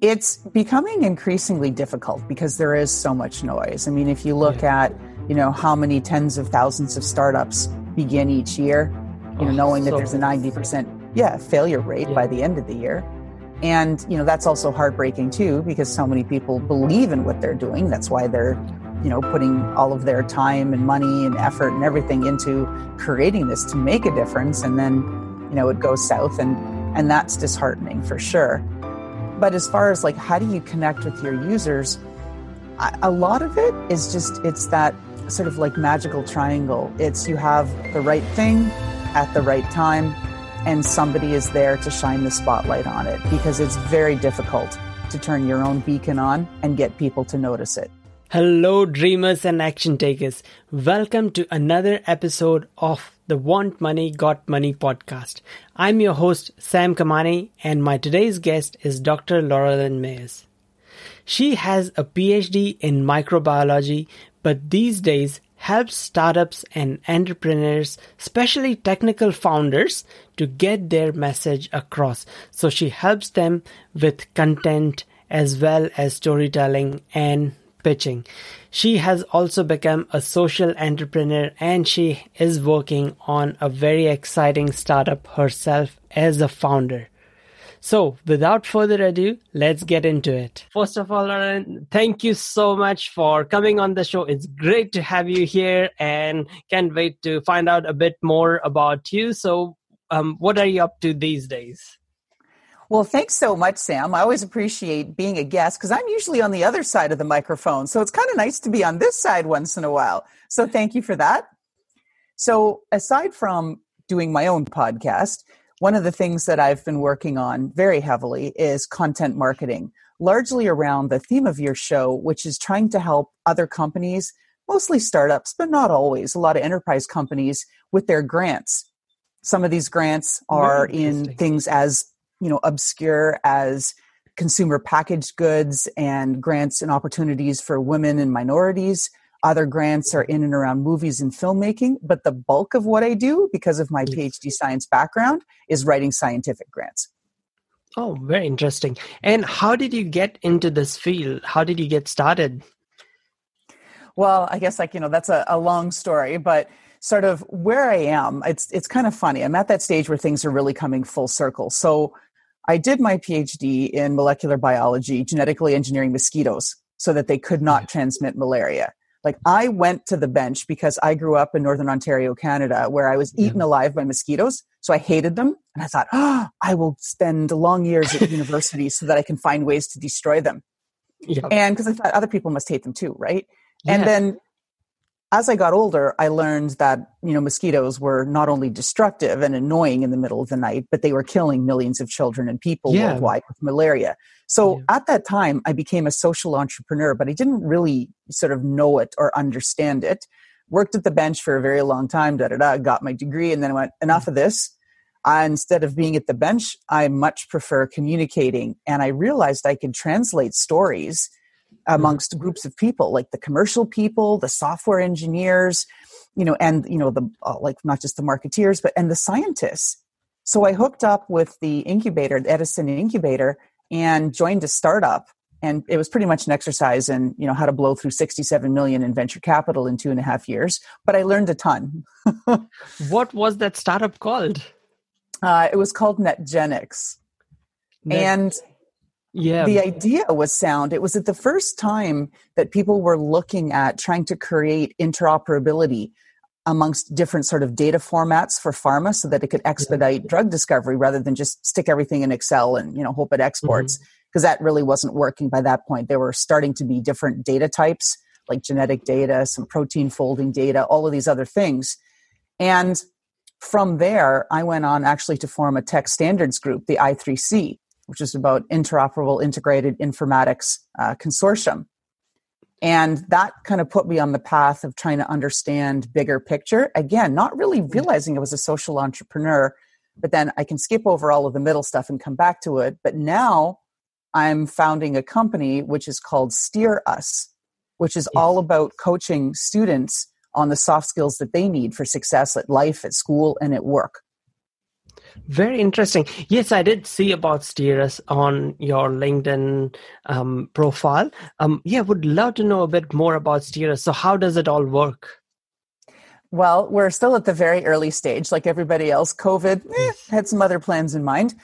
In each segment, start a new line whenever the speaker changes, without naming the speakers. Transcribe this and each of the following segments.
It's becoming increasingly difficult because there is so much noise. I mean, if you look yeah. at, you know, how many tens of thousands of startups begin each year, you know, oh, knowing so that there's a 90% yeah, failure rate yeah. by the end of the year. And, you know, that's also heartbreaking too because so many people believe in what they're doing. That's why they're, you know, putting all of their time and money and effort and everything into creating this to make a difference and then, you know, it goes south and and that's disheartening for sure. But as far as like how do you connect with your users, a lot of it is just it's that sort of like magical triangle. It's you have the right thing at the right time and somebody is there to shine the spotlight on it because it's very difficult to turn your own beacon on and get people to notice it.
Hello, dreamers and action takers. Welcome to another episode of the Want Money Got Money podcast. I'm your host, Sam Kamani, and my today's guest is Dr. Laurelyn Mayers. She has a PhD in microbiology, but these days helps startups and entrepreneurs, especially technical founders, to get their message across. So she helps them with content as well as storytelling and pitching. She has also become a social entrepreneur and she is working on a very exciting startup herself as a founder. So, without further ado, let's get into it. First of all, Lauren, thank you so much for coming on the show. It's great to have you here and can't wait to find out a bit more about you. So, um, what are you up to these days?
Well, thanks so much, Sam. I always appreciate being a guest because I'm usually on the other side of the microphone. So it's kind of nice to be on this side once in a while. So thank you for that. So, aside from doing my own podcast, one of the things that I've been working on very heavily is content marketing, largely around the theme of your show, which is trying to help other companies, mostly startups, but not always, a lot of enterprise companies with their grants. Some of these grants are in things as you know obscure as consumer packaged goods and grants and opportunities for women and minorities. Other grants are in and around movies and filmmaking but the bulk of what i do because of my phd science background is writing scientific grants.
Oh very interesting. And how did you get into this field? How did you get started?
Well i guess like you know that's a, a long story but sort of where i am it's it's kind of funny. I'm at that stage where things are really coming full circle. So I did my PhD in molecular biology, genetically engineering mosquitoes so that they could not mm-hmm. transmit malaria. Like I went to the bench because I grew up in Northern Ontario, Canada, where I was eaten alive by mosquitoes. So I hated them. And I thought, oh, I will spend long years at university so that I can find ways to destroy them. Yep. And because I thought other people must hate them too, right? Yeah. And then as I got older, I learned that, you know, mosquitoes were not only destructive and annoying in the middle of the night, but they were killing millions of children and people yeah. worldwide with malaria. So yeah. at that time, I became a social entrepreneur, but I didn't really sort of know it or understand it. Worked at the bench for a very long time, da da da, got my degree, and then I went, enough mm. of this. I, instead of being at the bench, I much prefer communicating. And I realized I could translate stories amongst groups of people like the commercial people the software engineers you know and you know the uh, like not just the marketeers but and the scientists. So i hooked up with the incubator the edison incubator and joined a startup. And it was pretty much an exercise in you know how to blow through 67 million in venture capital in two and a half years but i learned a ton.
What was that startup called?
Uh, it was called netgenics. Net- and yeah the idea was sound it was at the first time that people were looking at trying to create interoperability amongst different sort of data formats for pharma so that it could expedite yeah. drug discovery rather than just stick everything in excel and you know hope it exports because mm-hmm. that really wasn't working by that point there were starting to be different data types like genetic data some protein folding data all of these other things and from there i went on actually to form a tech standards group the i3c which is about interoperable integrated informatics uh, consortium. And that kind of put me on the path of trying to understand bigger picture. Again, not really mm-hmm. realizing I was a social entrepreneur, but then I can skip over all of the middle stuff and come back to it. But now I'm founding a company which is called Steerus, which is all about coaching students on the soft skills that they need for success at life, at school, and at work.
Very interesting. Yes, I did see about Steerus on your LinkedIn um, profile. Um, yeah, would love to know a bit more about Steerus. So, how does it all work?
Well, we're still at the very early stage, like everybody else. COVID eh, had some other plans in mind.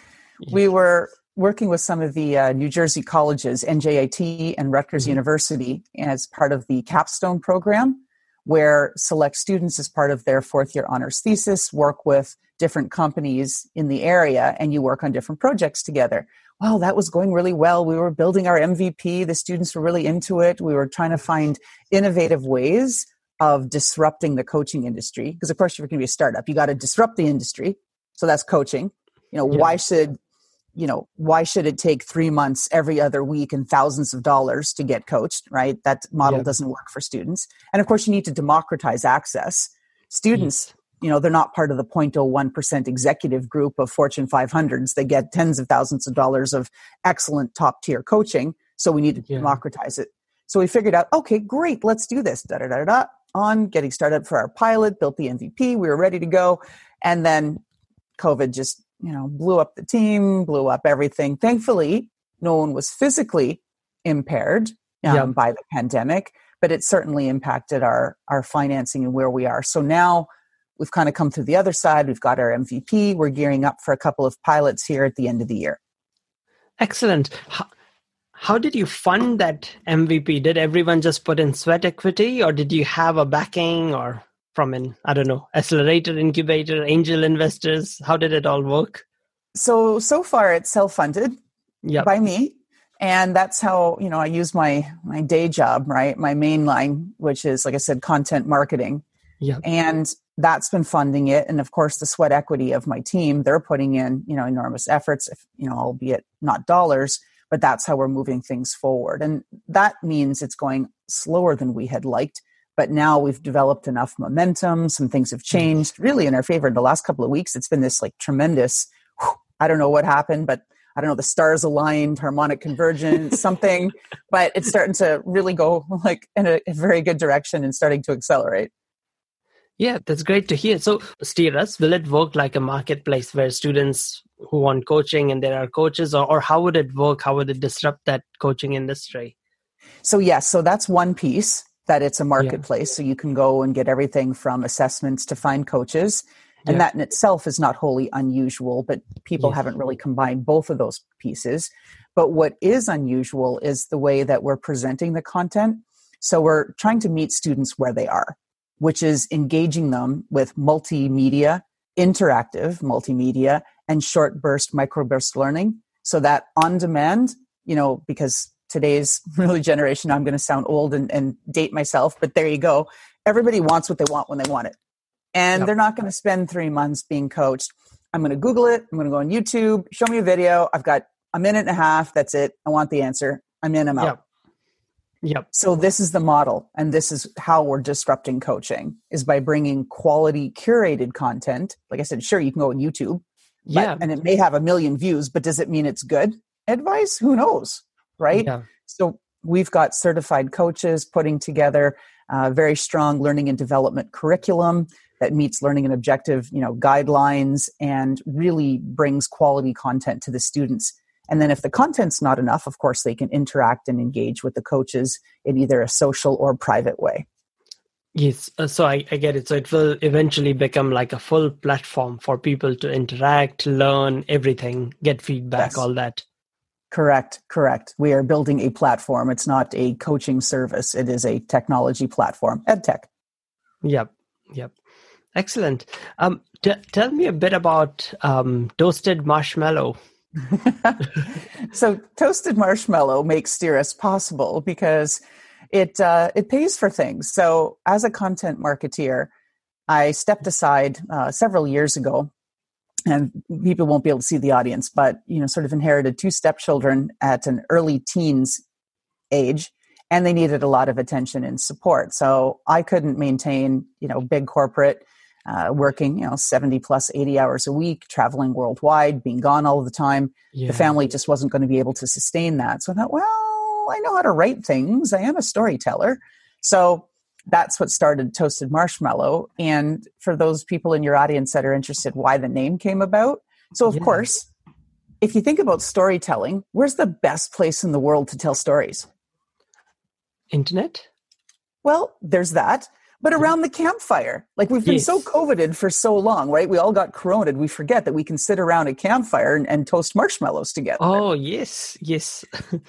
We were working with some of the uh, New Jersey colleges, NJIT and Rutgers mm-hmm. University, as part of the capstone program, where select students, as part of their fourth year honors thesis, work with different companies in the area and you work on different projects together. Well, that was going really well. We were building our MVP. The students were really into it. We were trying to find innovative ways of disrupting the coaching industry. Because, of course, if you're going to be a startup, you got to disrupt the industry. So that's coaching. You know, yeah. why should you know why should it take three months every other week and thousands of dollars to get coached right? That model doesn't work for students. And of course you need to democratize access. Students you know they're not part of the 0.01% executive group of fortune 500s they get tens of thousands of dollars of excellent top tier coaching so we need to yeah. democratize it. So we figured out okay great let's do this. Da da da da on getting started for our pilot built the mvp we were ready to go and then covid just you know, blew up the team, blew up everything. Thankfully, no one was physically impaired um, yeah. by the pandemic, but it certainly impacted our our financing and where we are. So now we've kind of come through the other side. We've got our MVP. We're gearing up for a couple of pilots here at the end of the year.
Excellent. How, how did you fund that MVP? Did everyone just put in sweat equity, or did you have a backing, or from an i don't know accelerator incubator angel investors? How did it all work?
So so far it's self-funded yep. by me. And that's how you know i use my my day job right? My main line which is like i said content marketing. Yeah and that's been funding it. And of course the sweat equity of my team they're putting in you know enormous efforts if you know albeit not dollars but that's how we're moving things forward. And that means it's going slower than we had liked but now we've developed enough momentum. Some things have hmm. changed really in our favor. In the last couple of weeks, it's been this like tremendous. Whew, I don't know what happened, but I don't know, the stars aligned, harmonic convergence, something, but it's starting to really go like in a, a, very good direction and starting to accelerate.
Yeah, that's great to hear. So, Steerus. will it work like a marketplace where students who want coaching and there are coaches, or, or how would it work? How would it disrupt that coaching industry?
So, yes, so that's one piece that it's a marketplace. Yeah. So you can go and get everything from assessments to find coaches. And yeah. that in itself is not wholly unusual, but people yes. haven't really combined both of those pieces. But what is unusual is the way that we're presenting the content. So we're trying to meet students where they are, which is engaging them with multimedia, interactive multimedia, and short burst microburst learning. So that on demand, you know, because today's really generation i'm going to sound old and, and, date myself but there you go everybody wants what they want when they want it and yep. they're not going to spend three months being coached i'm going to google it i'm going to go on youtube show me a video i've got a minute and a half that's it i want the answer i'm in i'm out
yep. Yep.
So this is the model, and this is how we're disrupting coaching: is by bringing quality, curated content. Like I said, sure, you can go on YouTube, yeah, and it may have a million views, but does it mean it's good advice? Who knows? Right? Yeah. So we've got certified coaches putting together a very strong learning and development curriculum that meets learning and objective, you know, guidelines and really brings quality content to the students. And then if the content's not enough, of course, they can interact and engage with the coaches in either a social or private way.
Yes, uh, so I, I, get it. So it will eventually become like a full platform for people to interact, learn everything, get feedback, yes. all that.
Correct, correct. We are building a platform. It's not a coaching service. It is a technology platform, EdTech.
Yep, yep. Excellent. Um, t- tell me a bit about um, toasted marshmallow.
so, toasted marshmallow makes Steerus possible because it uh, it pays for things. So, as a content marketeer, I stepped aside uh, several years ago and people won't be able to see the audience, but you know, sort of inherited two stepchildren at an early teens age, and they needed a lot of attention and support. So I couldn't maintain, you know, big corporate, uh, working, you know, seventy plus eighty hours a week, traveling worldwide, being gone all the time. Yeah. The family just wasn't going to be able to sustain that. So I thought, well, I know how to write things. I am a storyteller, so that's what started Toasted Marshmallow. And for those people in your audience that are interested why the name came about, So, of
Yeah.
course, if you think about storytelling, where's the best place in the world to tell stories?
Internet?
Well, there's that. But around the campfire, like we've been so coveted for so long, right? We all got coroned. We forget that we can sit around a campfire and, and toast marshmallows together
Oh, yes, yes.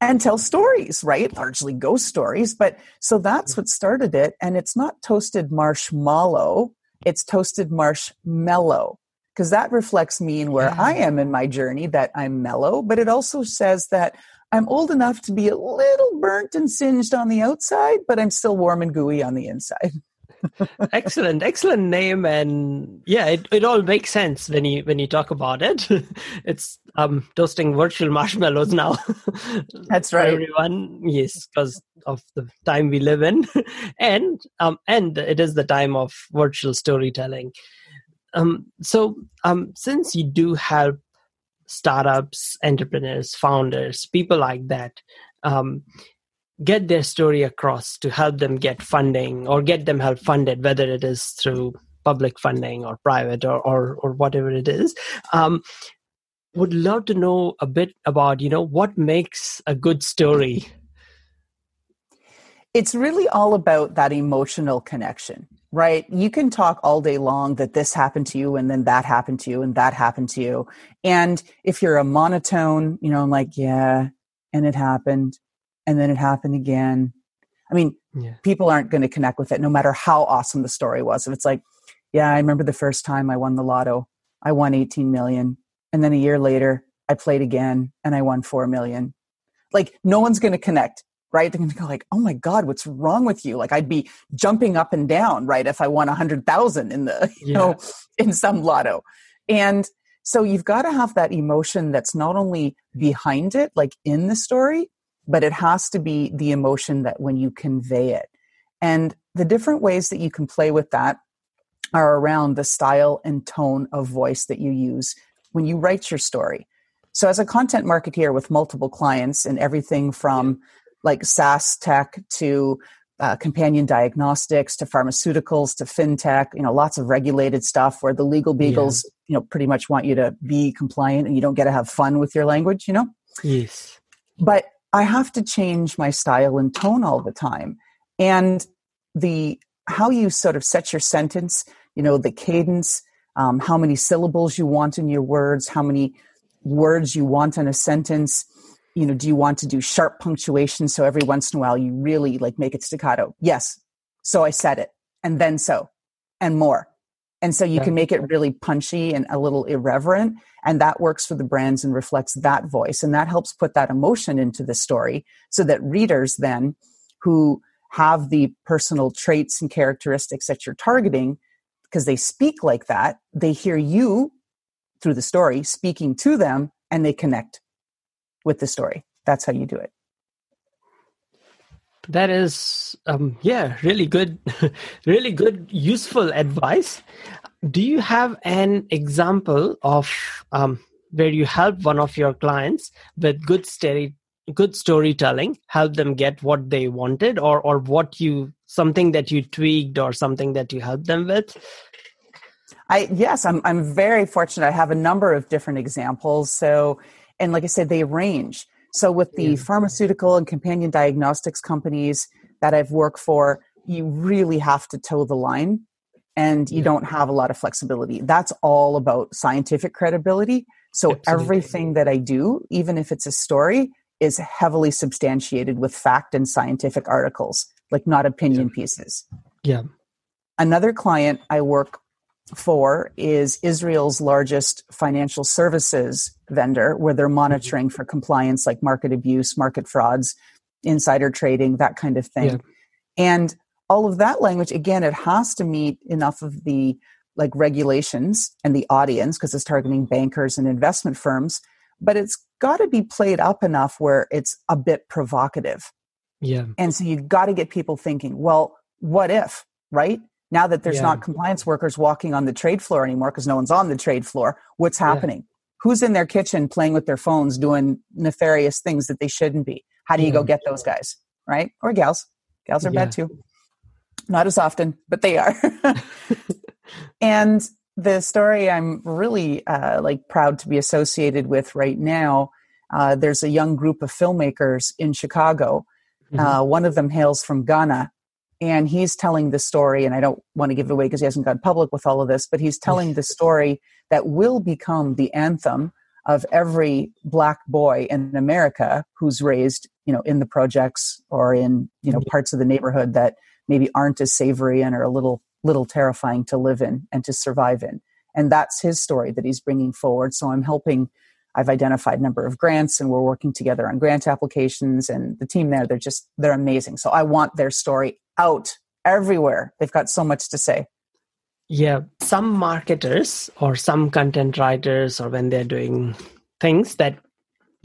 and tell stories, right? Largely ghost stories. But so that's what started it. And it's not toasted marshmallow, it's toasted marshmallow because that reflects me and where
Yeah.
I am in my journey that I'm mellow. But it also says that I'm old enough to be a little burnt and singed on the outside, but I'm still warm and gooey on the inside.
Excellent excellent name and yeah it, it all makes sense when you when you talk about it. It's um toasting virtual marshmallows now.
That's right.
everyone yes because of the time we live in. And um and it is the time of virtual storytelling. Um so um since you do help startups entrepreneurs founders people like that um get their story across to help them get funding or get them help funded whether it is through public funding or private or or, or whatever it is um, would love to know a bit about you know what makes a good story
It's really all about that emotional connection, right? You can talk all day long that this happened to you and then that happened to you and that happened to you. And if you're a monotone, you know, I'm like, yeah, and it happened and then it happened again. I mean,
yeah
people aren't going to connect with it no matter how awesome the story was. If it's like, yeah, I remember the first time I won the lotto, I won 18 million. And then a year later, I played again and I won 4 million. Like, no one's going to connect, right? They're going to go like, oh my God, what's wrong with you? Like, I'd be jumping up and down, right? If I won 100,000 in the, you
Yeah.
know, in some lotto. And so you've got to have that emotion that's not only behind it, like in the story, but it has to be the emotion that when you convey it. And the different ways that you can play with that are around the style and tone of voice that you use when you write your story. So, as a content marketeer with multiple clients and everything from like SaaS tech to uh, companion diagnostics to pharmaceuticals to fintech, you know, lots of regulated stuff where the legal beagles, you know, pretty much want you to be compliant and you don't get to have fun with your language, you know?
yes
but I have to change my style and tone all the time. And the how you sort of set your sentence, you know, the cadence, um, how many syllables you want in your words, how many words you want in a sentence. You know, do you want to do sharp punctuation so every once in a while you really like make it staccato? Yes. So I said it, and then so, and more. And so you can make it really punchy and a little irreverent. And that works for the brands and reflects that voice. And that helps put that emotion into the story so that readers then who have the personal traits and characteristics that you're targeting, because they speak like that, they hear you through the story speaking to them and they connect with the story. That's how you do it.
That is um yeah really good really good useful advice do you have an example of um where you help one of your clients with good story good storytelling help them get what they wanted or or what you something that you tweaked or something that you helped them with
I yes, I'm I'm very fortunate. I have a number of different examples. So, and like I said, they range. So with the
Yeah.
pharmaceutical and companion diagnostics companies that I've worked for, you really have to toe the line and you
Yeah.
don't have a lot of flexibility. That's all about scientific credibility. So
Absolutely.
everything that I do, even if it's a story, is heavily substantiated with fact and scientific articles, like not opinion pieces.
yeah
Another client I work for is Israel's largest financial services vendor, where they're mm-hmm. monitoring for compliance like market abuse, market frauds, insider trading, that kind of thing.
Yeah.
And all of that language, again, it has to meet enough of the like regulations and the audience because it's targeting mm-hmm. bankers and investment firms, but it's got to be played up enough where it's a bit provocative.
yeah
And so you've got to get people thinking, well, what if, right? Now that there's
Yeah.
not compliance workers walking on the trade floor anymore because no one's on the trade floor, what's
Yeah.
happening? Who's in their kitchen playing with their phones doing nefarious things that they shouldn't be? How do you go get those guys, right? Or gals. Gals are
Yeah.
bad too. Not as often, but they are. and the story I'm really uh, like proud to be associated with right now. Uh, there's a young group of filmmakers in Chicago. Mm-hmm. Uh, one of them hails from Ghana, and he's telling the story. And I don't want to give it away because he hasn't gone public with all of this, but he's telling the story that will become the anthem of every black boy in America who's raised, you know, in the projects or in you know parts of the neighborhood that maybe aren't as savory and are a little little terrifying to live in and to survive in. And that's his story that he's bringing forward. So I'm helping. I've identified a number of grants and we're working together on grant applications and the team there, they're just, they're amazing. So I want their story out everywhere. They've got so much to say.
Yeah. Some marketers or some content writers, or when they're doing things that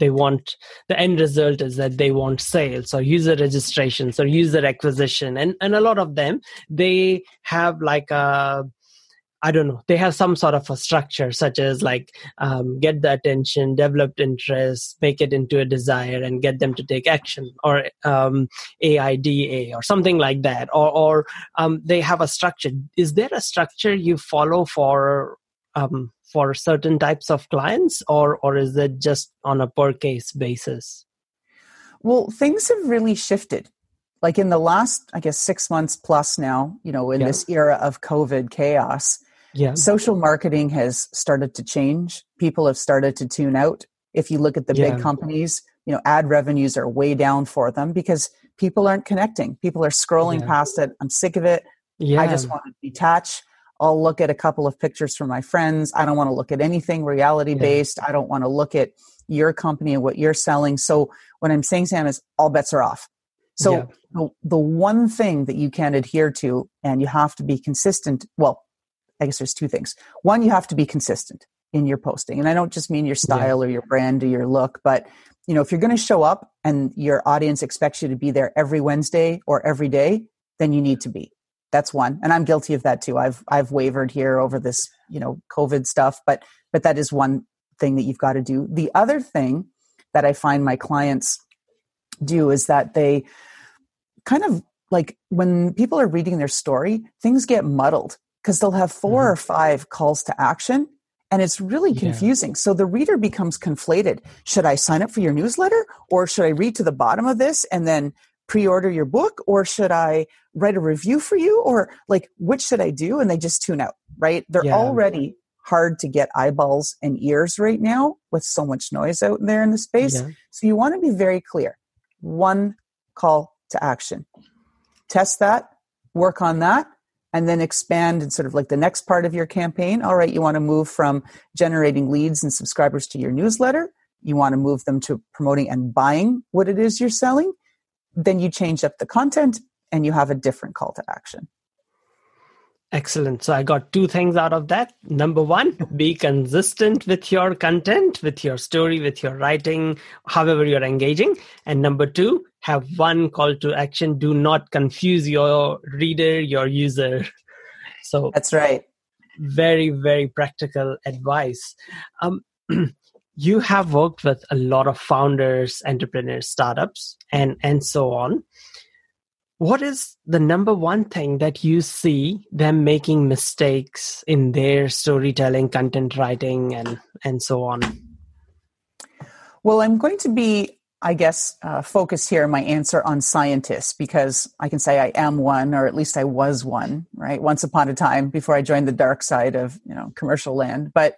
they want the end result is that they want sales or user registrations or user acquisition and and a lot of them they have like a I don't know. They have some sort of a structure, such as like um, get the attention, develop interest, make it into a desire, and get them to take action, or um, AIDA, or something like that. Or, or um, they have a structure. Is there a structure you follow for um, for certain types of clients or or is it just on a per case basis
well things have really shifted like in the last i guess 6 months plus now you know in yeah. this era of covid chaos yeah social marketing has started to change people have started to tune out if you look at the yeah. big companies you know ad revenues are way down for them because people aren't connecting people are scrolling yeah. past it i'm sick of it yeah. i just want to detach I'll look at a couple of pictures from my friends. I don't want to look at anything reality based. Yeah. I don't want to look at your company and what you're selling. So what I'm saying, Sam, is all bets are off. So yeah. the, the one thing that you can adhere to and you have to be consistent. Well, I guess there's two things. One, you have to be consistent in your posting. And I don't just mean your style yeah. or your brand or your look, but you know, if you're going to show up and your audience expects you to be there every Wednesday or every day, then you need to be that's one and i'm guilty of that too i've i've wavered here over this you know covid stuff but but that is one thing that you've got to do the other thing that i find my clients do is that they kind of like when people are reading their story things get muddled because they'll have 4 mm-hmm. or five calls to action and it's really confusing. Yeah. So the reader becomes conflated. Should I sign up for your newsletter or should I read to the bottom of this and then pre-order your book or should i write a review for you or like which should i do and they just tune out right they're yeah. already hard to get eyeballs and ears right now with so much noise out there in the space yeah. so you want to be very clear one call to action test that work on that and then expand and sort of like the next part of your campaign all right you want to move from generating leads and subscribers to your newsletter you want to move them to promoting and buying what it is you're selling then you change up the content and you have a different call to action.
Excellent. So I got two things out of that. Number one, be consistent with your content, with your story, with your writing, however you're engaging. And number two, have one call to action. Do not confuse your reader, your user. So
that's right.
Very, very practical advice. Um, you have worked with a lot of founders entrepreneurs startups and and so on what is the number one thing that you see them making mistakes in their storytelling content writing and and so on
well i'm going to be i guess uh, focus here my answer on scientists because i can say i am one or at least i was one right once upon a time before i joined the dark side of you know commercial land. But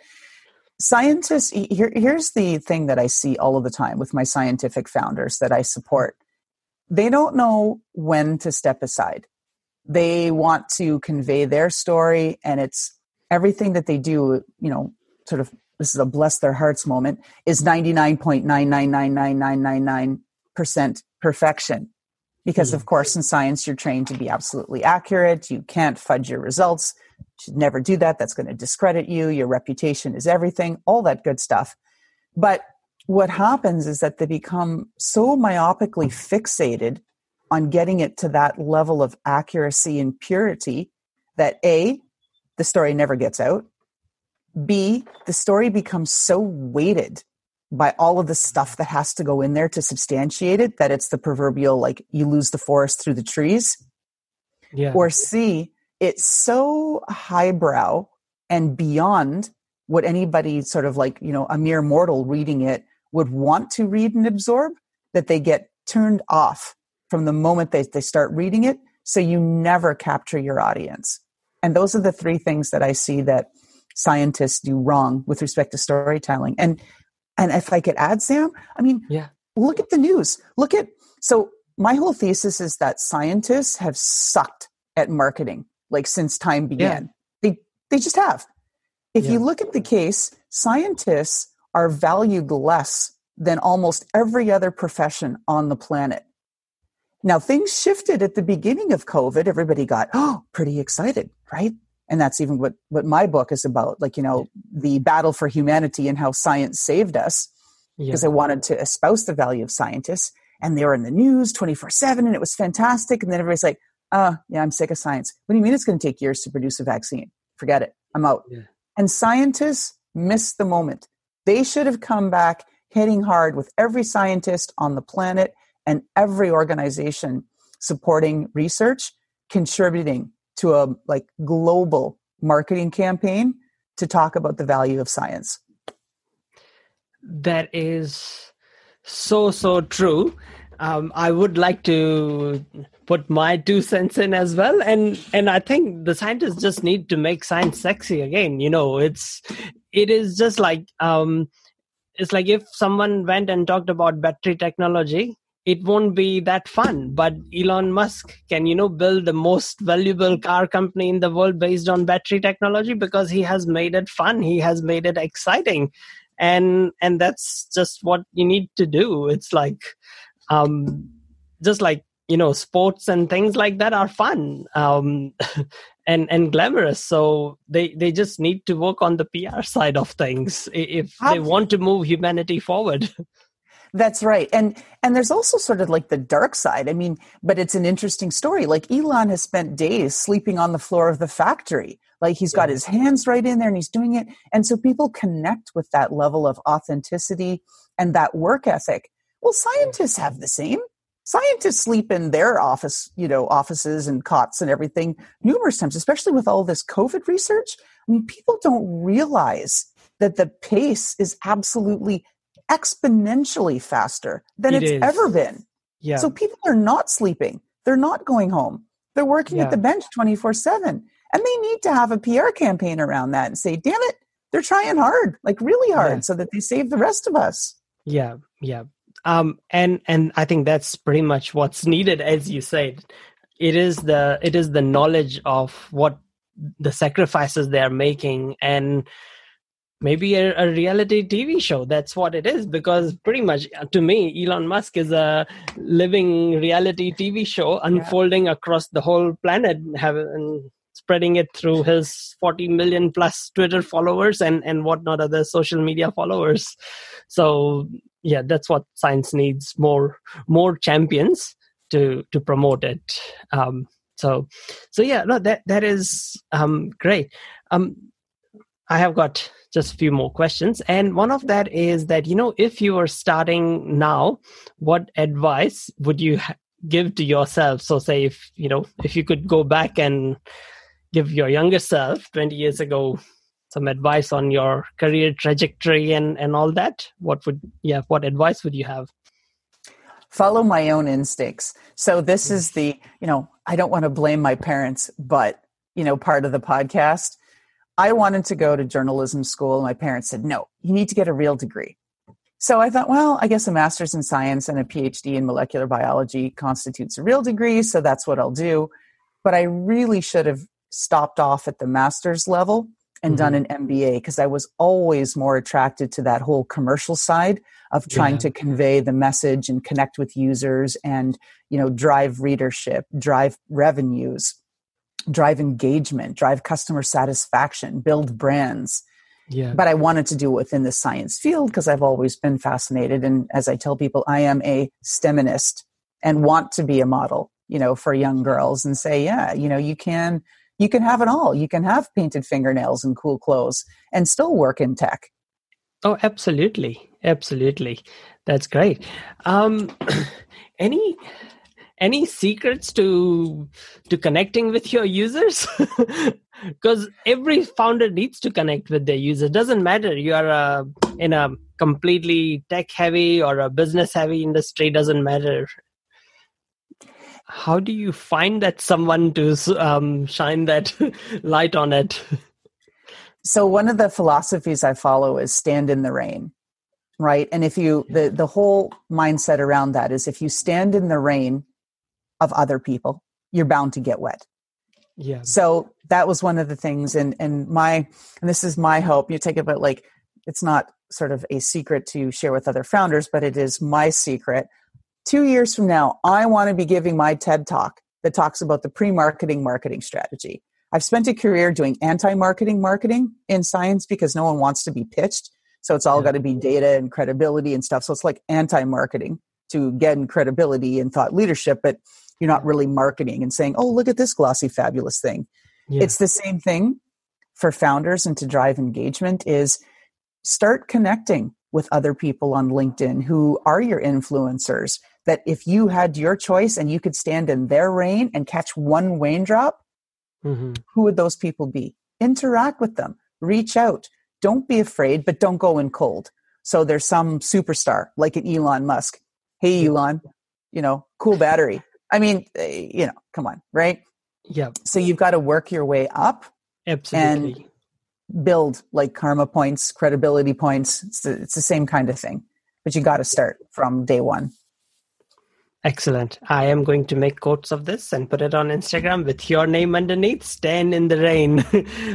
scientists here, here's the thing that i see all of the time with my scientific founders that i support. They don't know when to step aside. They want to convey their story and it's everything that they do you know sort of this is a bless their hearts moment is 99.9999999% perfection because of mm. course in science you're trained to be absolutely accurate you can't fudge your results should never do that. That's going to discredit you. Your reputation is everything, all that good stuff. But what happens is that they become so myopically fixated on getting it to that level of accuracy and purity that A, the story never gets out. B, the story becomes so weighted by all of the stuff that has to go in there to substantiate it that it's the proverbial like you lose the forest through the trees. Yeah. Or C, it's so highbrow and beyond what anybody sort of like, you know, a mere mortal reading it would want to read and absorb, that they get turned off from the moment they, they start reading it. So you never capture your audience. And those are the three things that I see that scientists do wrong with respect to storytelling. And and if I could add, Sam, I mean,
yeah,
look at the news. Look at so my whole thesis is that scientists have sucked at marketing like since time began. Yeah. They they just have. If yeah. you look at the case, scientists are valued less than almost every other profession on the planet. Now, things shifted at the beginning of COVID. Everybody got, oh, pretty excited, right? And that's even what, what my book is about, like, you know, the battle for humanity and how science saved us. Because yeah. I wanted to espouse the value of scientists. And they were in the news 24 7, and it was fantastic. And then everybody's like, oh, yeah, I'm sick of science. What do you mean it's going to take years to produce a vaccine? Forget it. I'm out. Yeah. And scientists missed the moment. They should have come back hitting hard with every scientist on the planet and every organization supporting research contributing to a like global marketing campaign to talk about the value of science.
That is so so true. Um, i would like to put my two cents in as well. And and i think the scientists just need to make science sexy again you know? It's it is just like um it's like if someone went and talked about battery technology it won't be that fun. But elon musk can you know build the most valuable car company in the world based on battery technology? Because he has made it fun. He has made it exciting. And and that's just what you need to do. It's like um just like you know sports and things like that are fun um and and glamorous. So they they just need to work on the pr side of things if they want to move humanity forward
That's right. And and there's also sort of like the dark side. I mean, but it's an interesting story. Like Elon has spent days sleeping on the floor of the factory. Like he's got his hands right in there and he's doing it. And so people connect with that level of authenticity and that work ethic. Well, scientists have the same. Scientists sleep in their office, you know, offices and cots and everything numerous times, especially with all this COVID research. I mean, people don't realize that the pace is absolutely exponentially faster than it it's is. ever been. Yeah. So people are not sleeping. They're not going home. They're working yeah. at the bench 24 7. And they need to have a PR campaign around that and say, damn it, they're trying hard, like really hard, yeah. so that they save the rest of us.
Yeah, yeah. Um, and and I think that's pretty much what's needed, as you said. It is the it is the knowledge of what the sacrifices they are making and maybe a, a, reality tv show. That's what it is because pretty much uh, to me elon musk is a living reality tv show unfolding yeah. across the whole planet having spreading it through his 40 million plus twitter followers and and whatnot other social media followers. So yeah that's what science needs more more champions to to promote it. Um so so yeah no that that is um great. Um i have got just a few more questions. And one of that is that, you know, if you are starting now, what advice would you give to yourself? So, say, if, you know, if you could go back and give your younger self 20 years ago some advice on your career trajectory and, and all that, what would, yeah, what advice would you have?
Follow my own instincts. So, this mm. is the, you know, I don't want to blame my parents, but, you know, part of the podcast I wanted to go to journalism school. My parents said, no, you need to get a real degree. So I thought, well, I guess a master's in science and a PhD in molecular biology constitutes a real degree, so that's what I'll do. But I really should have stopped off at the master's level and mm-hmm. done an MBA because I was always more attracted to that whole commercial side of trying yeah. to convey the message and connect with users and, you know, drive readership, drive revenues drive engagement, drive customer satisfaction, build brands. Yeah. But I wanted to do it within the science field because I've always been fascinated. And as I tell people, I am a STEMinist and want to be a model, you know, for young girls and say, yeah, you know, you can you can have it all. You can have painted fingernails and cool clothes and still work in tech.
Oh, absolutely. Absolutely. That's great. Um any any secrets to to connecting with your users? Because every founder needs to connect with their users doesn't matter. You are uh, in a completely tech heavy or a business heavy industry doesn't matter. How do you find that someone to um, shine that light on it?
So one of the philosophies i follow is stand in the rain right? And if you the the whole mindset around that is if you stand in the rain of other people. You're bound to get wet.
Yeah.
So that was one of the things and and my and this is my hope. You take it but like it's not sort of a secret to share with other founders but it is my secret. Two years from now i want to be giving my ted talk that talks about the pre-marketing marketing strategy. I've spent a career doing anti-marketing marketing in science because no one wants to be pitched. So it's all yeah. got to be data and credibility and stuff. So it's like anti marketing to get credibility and thought leadership, but you're not really marketing and saying, oh, look at this glossy, fabulous thing. Yeah. It's the same thing for founders and to drive engagement is start connecting with other people on LinkedIn who are your influencers. That if you had your choice and you could stand in their rain and catch one raindrop, mm-hmm. who would those people be? Interact with them, reach out, don't be afraid, but don't go in cold. So there's some superstar like an Elon Musk. Hey, Elon, you know, cool battery. I mean, eh, you know, come on, right?
Yeah.
So you've got to work your way up.
Absolutely.
And build like karma points, credibility points. It's the, it's the same kind of thing, but you got to start from day one.
Excellent. I am going to make quotes of this and put it on Instagram with your name underneath. Stand in the rain.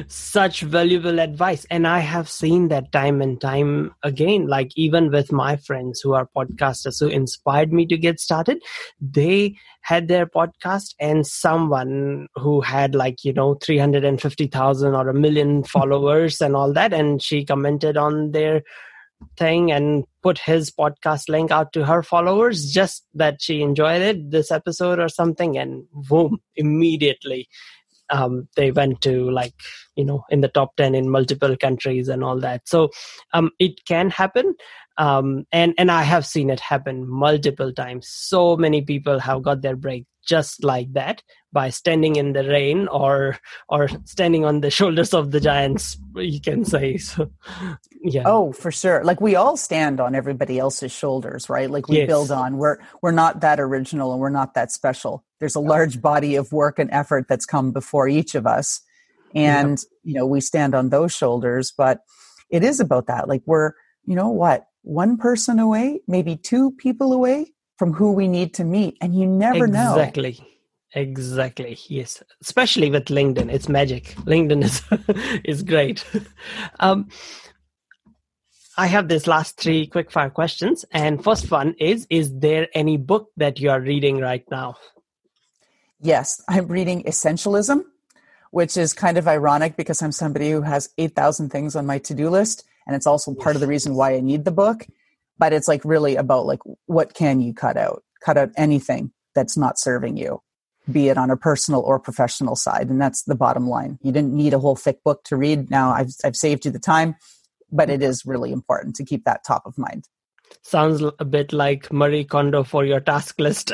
Such valuable advice. And I have seen that time and time again. Like even with my friends who are podcasters who inspired me to get started, they had their podcast and someone who had like, you know, 350,000 or a million followers and all that. And she commented on their thing and put his podcast link out to her followers just that she enjoyed it this episode or something and boom immediately um, they went to like you know in the top 10 in multiple countries and all that. So um, it can happen um, and and i have seen it happen multiple times. So many people have got their break just like that by standing in the rain or or standing on the shoulders of the giants you can say so yeah.
Oh for sure. Like we all stand on everybody else's shoulders right? Like we yes. build on. We're we're not that original and we're not that special. There's a large body of work and effort that's come before each of us. And you know we stand on those shoulders but it is about that. Like we're you know what one person away maybe two people away from who we need to meet and you never
exactly.
know.
Exactly. Exactly. Yes. Especially with linkedin. It's magic. Linkedin is is great. Um i have this last three quick fire questions and first one is is there any book that you are reading right now?
Yes. I'm reading essentialism which is kind of ironic because i'm somebody who has 8000 things on my to-do list and it's also part of the reason why i need the book but it's like really about like what can you cut out? Cut out anything that's not serving you be it on a personal or professional side and that's the bottom line. You didn't need a whole thick book to read. Now i've, I've saved you the time but it is really important to keep that top of mind
sounds a bit like Marie Kondo for your task list.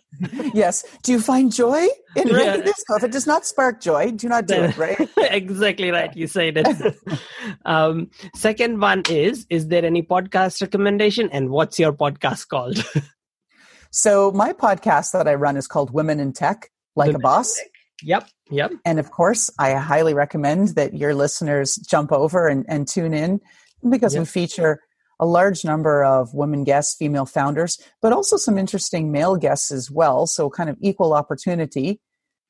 yes. Do you find joy in writing yeah. this? If it does not spark joy, do not do it, right?
exactly right. You said it. um, second one is Is there any podcast recommendation? And what's your podcast called?
so, my podcast that I run is called Women in Tech Like Women a Boss.
Yep. Yep.
And of course, I highly recommend that your listeners jump over and, and tune in because yep. we feature a large number of women guests, female founders, but also some interesting male guests as well. So, kind of equal opportunity.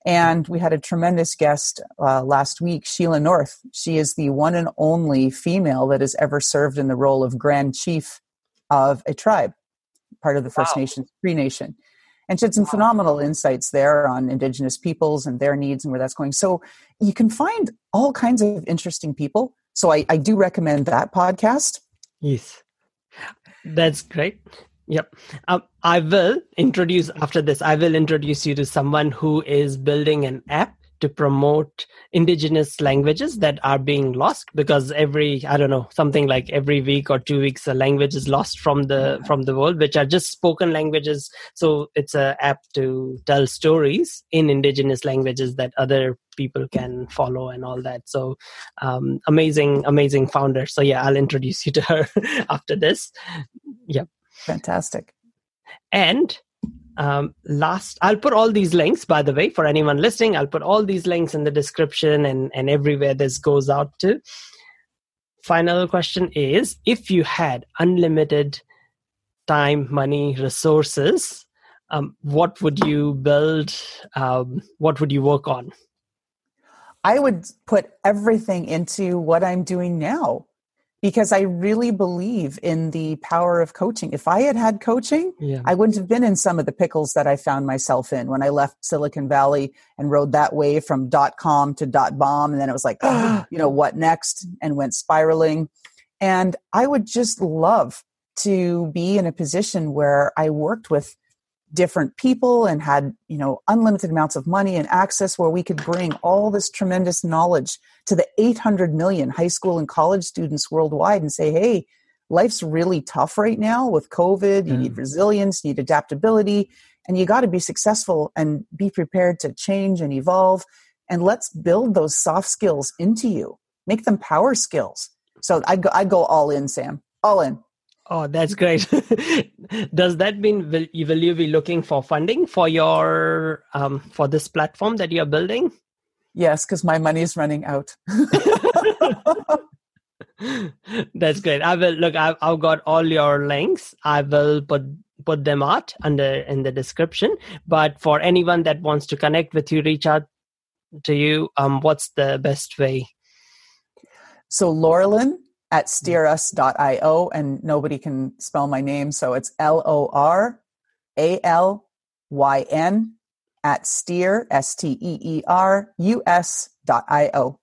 And we had a tremendous guest uh, last week, Sheila North. She is the one and only female that has ever served in the role of Grand Chief of a tribe, part of the First wow. Nations, Cree Nation. And she had some wow. phenomenal insights there on Indigenous peoples and their needs and where that's going. So you can find all kinds of interesting people. So I, I do recommend that podcast.
Yes. That's great. Yep. Um, I will introduce after this, I will introduce you to someone who is building an app to promote indigenous languages that are being lost because every i don't know something like every week or two weeks a language is lost from the from the world which are just spoken languages so it's a app to tell stories in indigenous languages that other people can follow and all that. So um, amazing amazing founder. So yeah i'll introduce you to her after this. Yep.
Fantastic.
And um, last i'll put all these links by the way for anyone listening. I'll put all these links in the description and and everywhere this goes out to. Final question is if you had unlimited time money resources um, what would you build um, what would you work on
i would put everything into what i'm doing now because I really believe in the power of coaching. If I had had coaching, yeah. I wouldn't have been in some of the pickles that I found myself in when I left Silicon Valley and rode that wave from dot com to dot bomb. And then it was like, oh, you know, what next? And went spiraling. And I would just love to be in a position where I worked with different people and had you know unlimited amounts of money and access where we could bring all this tremendous knowledge to the 800 million high school and college students worldwide and say hey life's really tough right now with covid. You mm. need resilience you need adaptability and you got to be successful and be prepared to change and evolve. And let's build those soft skills into you. Make them power skills. So i go, i go all in sam. All in
Oh, that's great. Does that mean will you, will you be looking for funding for your um, for this platform that you're building?
Yes, because my money is running out.
that's great. I will look. I've, I've got all your links. I will put put them out under in the description. But for anyone that wants to connect with you, reach out to you. Um, what's the best way?
So Loralyn at steerus.io, and nobody can spell my name, so it's L O R A L Y N at steer, S T E E R U S dot I O.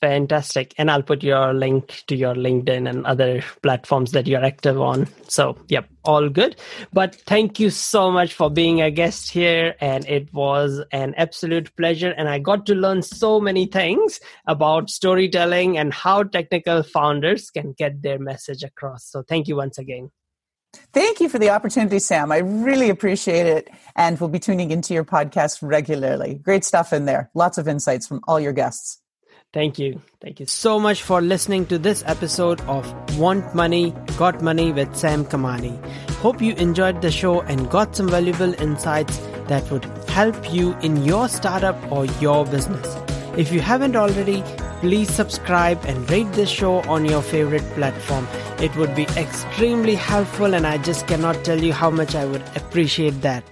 Fantastic. And I'll put your link to your LinkedIn and other platforms that you're active on. So, yep, all good. But thank you so much for being a guest here. And it was an absolute pleasure. And I got to learn so many things about storytelling and how technical founders can get their message across. So, thank you once again.
Thank you for the opportunity, Sam. I really appreciate it. And we'll be tuning into your podcast regularly. Great stuff in there. Lots of insights from all your guests.
Thank you. Thank you so much for listening to this episode of Want Money, Got Money with Sam Kamani. Hope you enjoyed the show and got some valuable insights that would help you in your startup or your business. If you haven't already, please subscribe and rate this show on your favorite platform. It would be extremely helpful, and I just cannot tell you how much I would appreciate that.